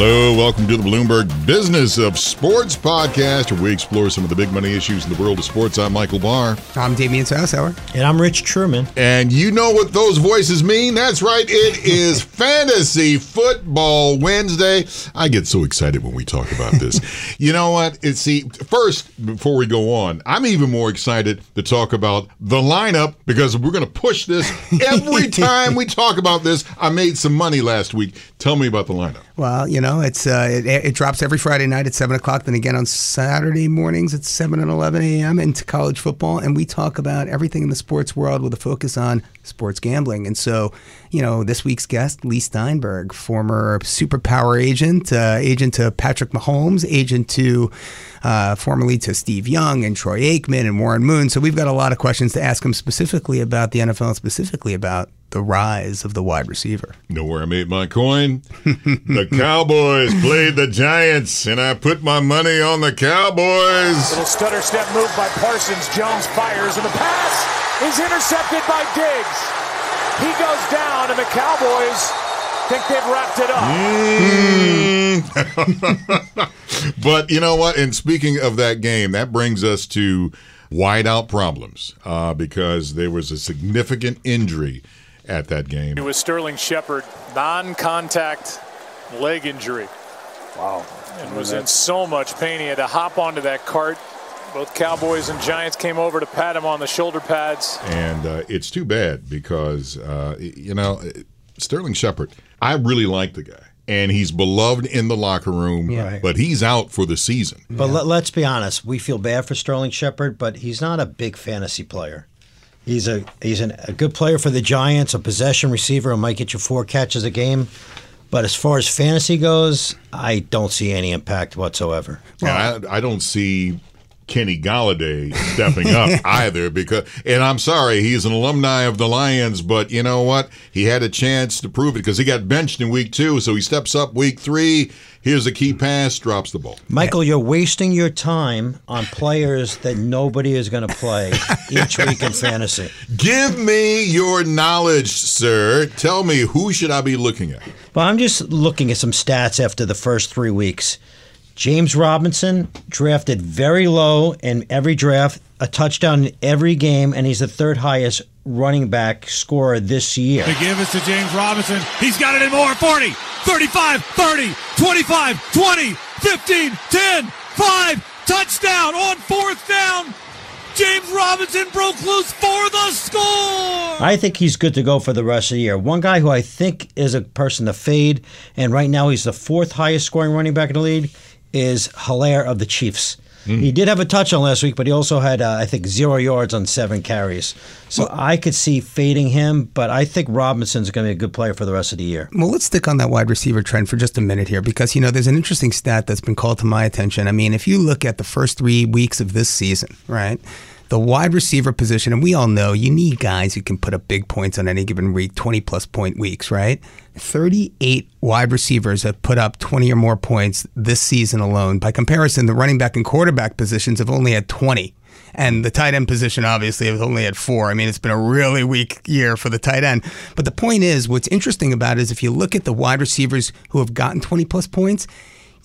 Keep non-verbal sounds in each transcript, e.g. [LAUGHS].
Hello, welcome to the Bloomberg Business of Sports podcast, where we explore some of the big money issues in the world of sports. I'm Michael Barr. I'm Damian Sassower. And I'm Rich Trueman. And you know what those voices mean? That's right, it [LAUGHS] is Fantasy Football Wednesday. I get so excited when we talk about this. [LAUGHS] you know what? It's see, first, before we go on, I'm even more excited to talk about the lineup because we're going to push this [LAUGHS] every time we talk about this. I made some money last week. Tell me about the lineup. Well, you know, it's uh, it, it, drops every Friday night at seven o'clock. Then again on Saturday mornings at seven and eleven a.m. into college football, and we talk about everything in the sports world with a focus on sports gambling. And so, you know, this week's guest, Leigh Steinberg, former superpower agent, uh, agent to Patrick Mahomes, agent to uh, formerly to Steve Young and Troy Aikman and Warren Moon. So we've got a lot of questions to ask him specifically about the NFL, specifically about the rise of the wide receiver. Know where I made my coin? the Cowboys played the Giants, and I put my money on the Cowboys. Little stutter step move by Parsons. Jones fires, and the pass is intercepted by Diggs. He goes down, and the Cowboys think they've wrapped it up. Mm. [LAUGHS] but you know what? And speaking of that game, that brings us to wideout problems uh, because there was a significant injury at that game. It was Sterling Shepard, non-contact leg injury. Wow. And was in so much pain. He had to hop onto that cart. Both Cowboys and Giants came over to pat him on the shoulder pads. And uh, it's too bad because, uh, you know, Sterling Shepard, I really like the guy. And he's beloved in the locker room, yeah. but he's out for the season. But yeah. let, us be honest, we feel bad for Sterling Shepard, but he's not a big fantasy player. He's a he's an, a good player for the Giants, a possession receiver who might get you four catches a game. But as far as fantasy goes, I don't see any impact whatsoever. Well, I, I don't see Kenny Golladay stepping up [LAUGHS] either because and I'm sorry he's an alumni of the Lions but you know what? He had a chance to prove it because he got benched in week 2 so he steps up week 3 here's a key pass drops the ball. Michael you're wasting your time on players that nobody is going to play each week in fantasy. Give me your knowledge sir. Tell me who should I be looking at? Well I'm just looking at some stats after the first 3 weeks James Robinson drafted very low in every draft, a touchdown in every game, and he's the third highest running back scorer this year. They give it to James Robinson. He's got it in more 40, 35, 30, 25, 20, 15, 10, 5, touchdown on fourth down. James Robinson broke loose for the score. I think he's good to go for the rest of the year. One guy who I think is a person to fade, and right now he's the fourth highest scoring running back in the league, is Helaire of the Chiefs. Mm. He did have a touchdown last week, but he also had, uh, I think, zero yards on seven carries. So well, I could see fading him, but I think Robinson's going to be a good player for the rest of the year. Well, let's stick on that wide receiver trend for just a minute here because, you know, there's an interesting stat that's been called to my attention. I mean, if you look at the first three weeks of this season, right? The wide receiver position, and we all know you need guys who can put up big points on any given week, 20 plus point weeks, right? 38 wide receivers have put up 20 or more points this season alone. By comparison, the running back and quarterback positions have only had 20. And the tight end position obviously has only had four. I mean, it's been a really weak year for the tight end. But the point is, what's interesting about it is if you look at the wide receivers who have gotten 20 plus points,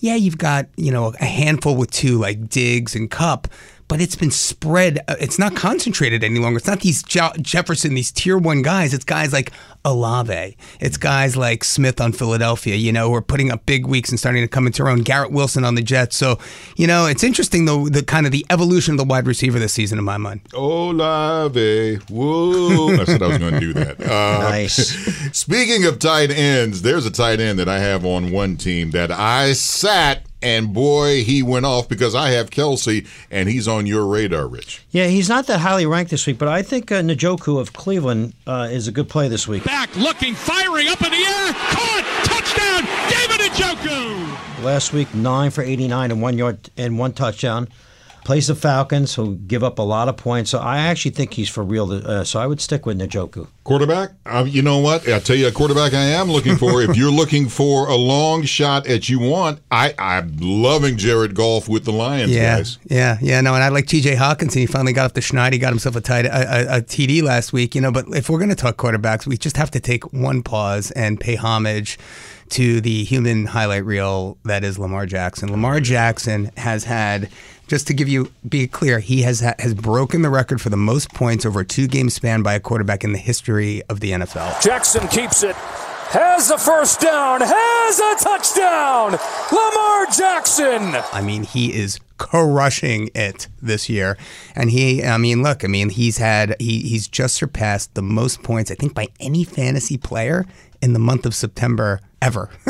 yeah, you've got, you know, a handful with two like Diggs and Kupp, but it's been spread. Uh, it's not concentrated any longer. It's not these Je- Jefferson, these tier one guys. It's guys like Olave. It's guys like Smith on Philadelphia, you know, who are putting up big weeks and starting to come into their own. Garrett Wilson on the Jets. So, you know, it's interesting though the kind of the evolution of the wide receiver this season in my mind. Olave, whoa! [LAUGHS] I said I was going to do that. Uh, nice. [LAUGHS] Speaking of tight ends, there's a tight end that I have on one team that I sat and boy, he went off because I have Kelce, and he's on your radar, Rich. Yeah, he's not that highly ranked this week, but I think uh, Njoku of Cleveland uh, is a good play this week. Back, looking, firing up in the air, caught, touchdown, David Njoku. last week, nine for 89 and one yard and one touchdown. Plays the Falcons, who give up a lot of points. So I actually think he's for real. Uh, so I would stick with Njoku. Quarterback? Uh, you know what? I'll tell you a quarterback I am looking for. if you're looking for a long shot at you want, I, I'm loving Jared Goff with the Lions, Yeah, guys. yeah, yeah. No, and I like T.J. Hockenson. He finally got off the schneid. He got himself a, tight, a, a, a TD last week. You know, but if we're going to talk quarterbacks, we just have to take one pause and pay homage to the human highlight reel that is Lamar Jackson. Lamar Jackson has had. Just to give you be clear, he has has broken the record for the most points over a two game span by a quarterback in the history of the NFL. Jackson keeps it. Has a first down. Has a touchdown. Lamar Jackson. I mean, he is crushing it this year. And he, I mean, look, I mean, he's had, he, he's just surpassed the most points, I think, by any fantasy player in the month of September ever. [LAUGHS]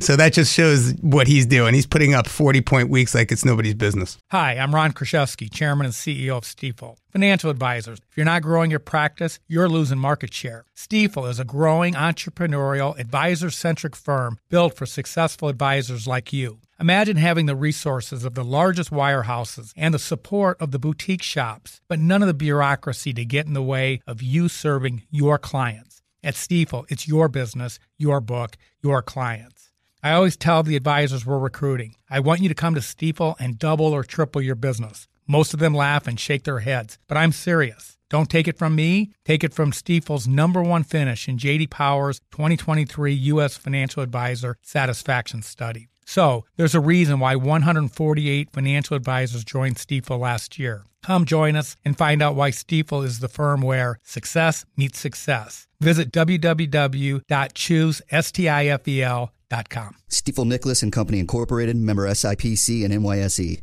so that just shows what he's doing. He's putting up 40 point weeks like it's nobody's business. Hi, I'm Ron Kruszewski, Chairman and CEO of Stifel. Financial advisors. If you're not growing your practice, you're losing market share. Stifel is a growing entrepreneurial, advisor centric firm built for successful advisors like you. Imagine having the resources of the largest wirehouses and the support of the boutique shops, but none of the bureaucracy to get in the way of you serving your clients. At Stifel, it's your business, your book, your clients. I always tell the advisors we're recruiting, I want you to come to Stifel and double or triple your business. Most of them laugh and shake their heads, but I'm serious. Don't take it from me, take it from Stifel's number one finish in JD Power's 2023 U.S. Financial Advisor Satisfaction Study. So, there's a reason why 148 financial advisors joined Stifel last year. Come join us and find out why Stifel is the firm where success meets success. Visit www.choosestifel.com. Stifel Nicolaus and Company Incorporated, member SIPC and NYSE.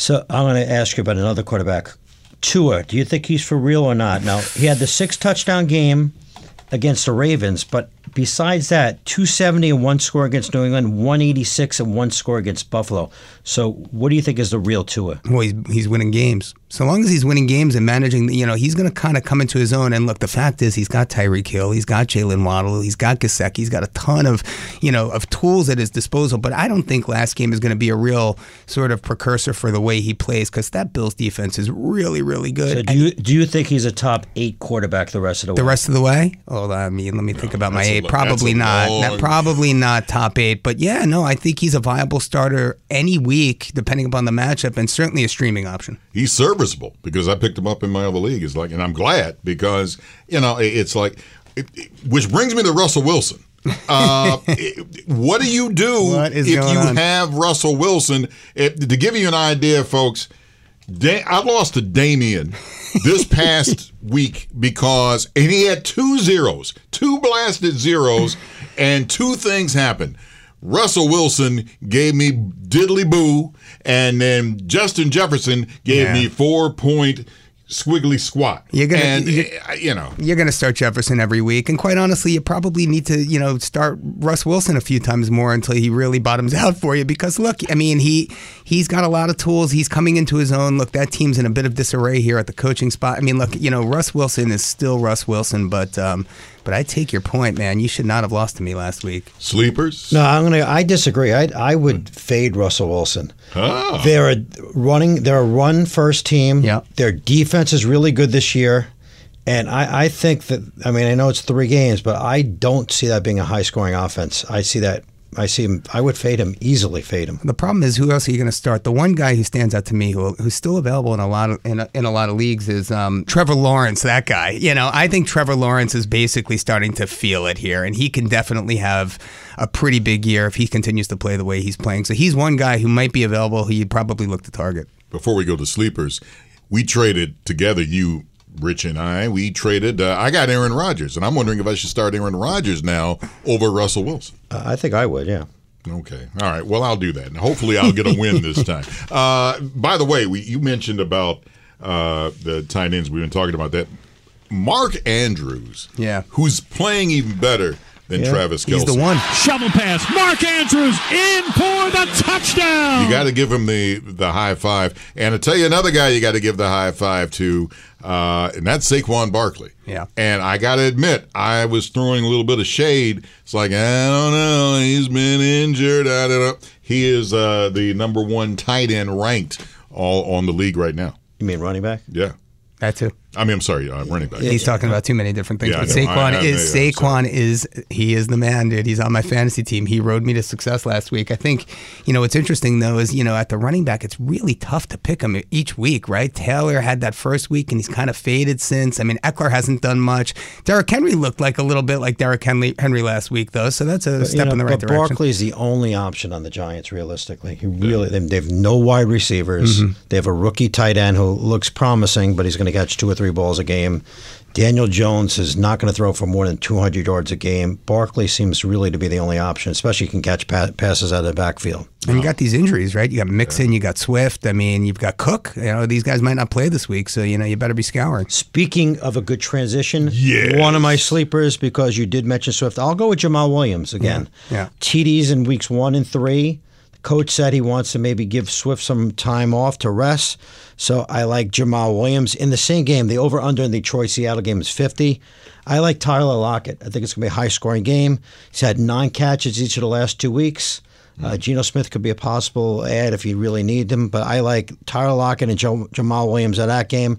So I'm going to ask you about another quarterback, Tua. Do you think he's for real or not? Now he had the six touchdown game against the Ravens, but besides that, 270 and one score against New England, 186 and one score against Buffalo. So what do you think is the real Tua? Well, he's, he's winning games. So long as he's winning games and managing, you know, he's going to kind of come into his own. And look, the fact is, he's got Tyreek Hill, he's got Jaylen Waddle, he's got Gesicki, he's got a ton of, you know, of tools at his disposal. But I don't think last game is going to be a real sort of precursor for the way he plays because that Bills defense is really, really good. So do you do you think he's a top eight quarterback the rest of the, the way? The rest of the way? Oh, I mean, let me think about my eight. lo- Probably not. Not- Probably not top eight. But yeah, no, I think he's a viable starter any week, depending upon the matchup, and certainly a streaming option. He's serviceable because I picked him up in my other league. It's like, and I'm glad because you know it's like, it, it- which brings me to Russell Wilson. Uh, [LAUGHS] what do you do if you on? have Russell Wilson? To give you an idea, folks, da- I lost to Damian this [LAUGHS] past week because, and he had two zeros, two blasted zeros, and two things happened. Russell Wilson gave me diddly boo, and then Justin Jefferson gave Yeah. me four point squiggly squat. You're gonna- and you- uh, you know, You're to start Jefferson every week, and quite honestly, you probably need to, you know, start Russ Wilson a few times more until he really bottoms [LAUGHS] out for you. Because look, I mean, he he's got a lot of tools. He's coming into his own. Look, that team's in a bit of disarray here at the coaching spot. I mean, look, you know, Russ Wilson is still Russ Wilson, but um, but I take your point, man. You should not have lost to me last week. sleepers. No, I'm gonna. I disagree. I I would fade Russell Wilson. Ah. They're a running. They're a run first team. Yeah. Their defense is really good this year, and I I think that. I mean, I know it's three games, but I don't see that being a high scoring offense. I see that. I see him. I would fade him easily. Fade him. The problem is, who else are you going to start? The one guy who stands out to me, who, who's still available in a lot of in a, in a lot of leagues, is um, Trevor Lawrence. That guy, you know, I think Trevor Lawrence is basically starting to feel it here, and he can definitely have a pretty big year if he continues to play the way he's playing. So he's one guy who might be available. Who you'd probably look to target. before we go to sleepers, we traded together. You, Rich, and I. We traded. Uh, I got Aaron Rodgers, and I'm wondering if I should start Aaron Rodgers now over Russell Wilson. Uh, I think I would. Yeah. Okay. All right. Well, I'll do that. And hopefully, I'll get a win this [LAUGHS] time. Uh, by the way, we, you mentioned about uh, the tight ends. We've been talking about that. Mark Andrews, Yeah. who's playing even better than Travis Kelce. He's the one. Shovel pass. Mark Andrews in for the touchdown. You got to give him the the high five. And I tell you another guy you got to give the high five to, uh, and that's Saquon Barkley. Yeah. And I got to admit, I was throwing a little bit of shade. It's like I don't know, he's been injured. I don't know. He is uh, the number one tight end ranked all on the league right now. You mean running back? Yeah. That too. I mean, I'm sorry, uh, running back. He's talking about too many different things. Yeah, but I. Saquon I- I- is yeah, I'm Saquon is he is the man, dude. He's on my fantasy team. He rode me to success last week. I think, you know, what's interesting though is you know at the running back, it's really tough to pick him each week, right? Taylor had that first week and he's kind of faded since. I mean, Ekeler hasn't done much. Derrick Henry looked like a little bit like Derrick Henry, Henry last week though, so that's a You step know, in the right but direction. Barkley's the only option on the Giants, realistically. He really, they, they have no wide receivers. Mm-hmm. They have a rookie tight end who looks promising, but he's going to catch two or three balls a game. Daniel Jones is not going to throw for more than 200 yards a game. Barkley seems really to be the only option, especially can catch pa- passes out of the backfield. And you got these injuries, right? You got Mixon, you got Swift. I mean, you've got Cook. You know, these guys might not play this week, so you know you better be scouring. Speaking of a good transition, Yes. one of my sleepers because you did mention Swift. I'll go with Jamaal Williams again. Yeah. TDs in weeks one and three. Coach said he wants to maybe give Swift some time off to rest. So I like Jamaal Williams in the same game. The over under in the Detroit Seattle game is 50. I like Tyler Lockett. I think it's going to be a high scoring game. He's had nine catches each of the last two weeks. Uh, Geno Smith could be a possible add if you really need him, but I like Tyler Lockett and Joe, Jamaal Williams at that game.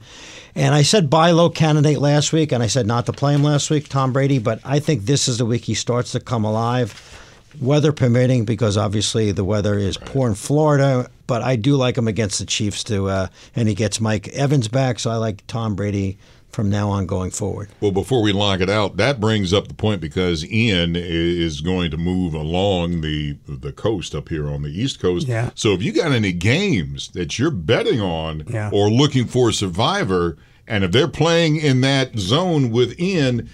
And I said buy low candidate last week, and I said not to play him last week, Tom Brady, but I think this is the week he starts to come alive, weather permitting, because obviously the weather is poor in Florida. But I do like him against the Chiefs too, uh, and he gets Mike Evans back, so I like Tom Brady from now on going forward. Well, before we lock it out, that brings up the point because Ian is going to move along the the coast up here on the East Coast. Yeah. So if you got any games that you're betting on Yeah. or looking for a survivor, and if they're playing in that zone with Ian,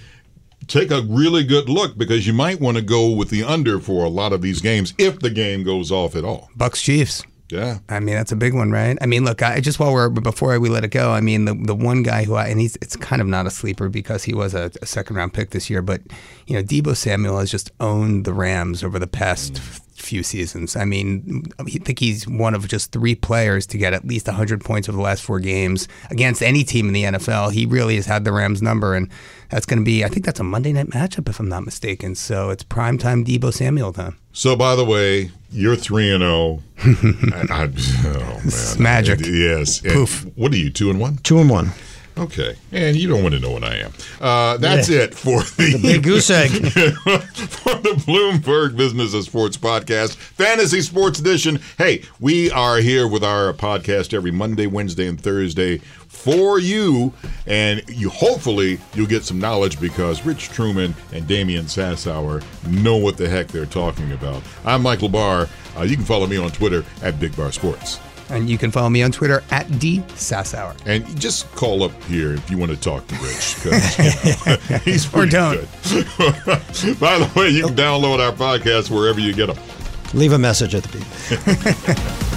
take a really good look because you might want to go with the under for a lot of these games if the game goes off at all. Bucks Chiefs. Yeah. I mean, that's a big one, right? I mean, look, I just while we're before we let it go, I mean, the the one guy who I and he's it's kind of not a sleeper because he was a, a second round pick this year, but you know, Deebo Samuel has just owned the Rams over the past mm. few seasons. I mean, I think he's one of just three players to get at least 100 points over the last four games against any team in the NFL. He really has had the Rams number, and that's going to be, I think that's a Monday night matchup, if I'm not mistaken. So it's primetime Deebo Samuel time. So, by the way, you're three and zero. [LAUGHS] I- I- Oh man, magic. Yes. And Poof. What are you? Two and one. Two and one. Okay, and you don't want to know what I am. Uh, that's it for the, Big goose egg. [LAUGHS] for the Bloomberg Business of Sports podcast, Fantasy Sports Edition. Hey, we are here with our podcast every Monday, Wednesday, and Thursday for you, and you hopefully you'll get some knowledge because Rich Trueman and Damian Sassower know what the heck they're talking about. I'm Michael Barr. Uh, you can follow me on Twitter at Big Barr Sports. And you can follow me on Twitter at D Sassower. And just call up here if you want to talk to Rich. 'cause, you know, [LAUGHS] he's pretty don't. good. [LAUGHS] By the way, you can download our podcast wherever you get them. Leave a message at the beat. [LAUGHS]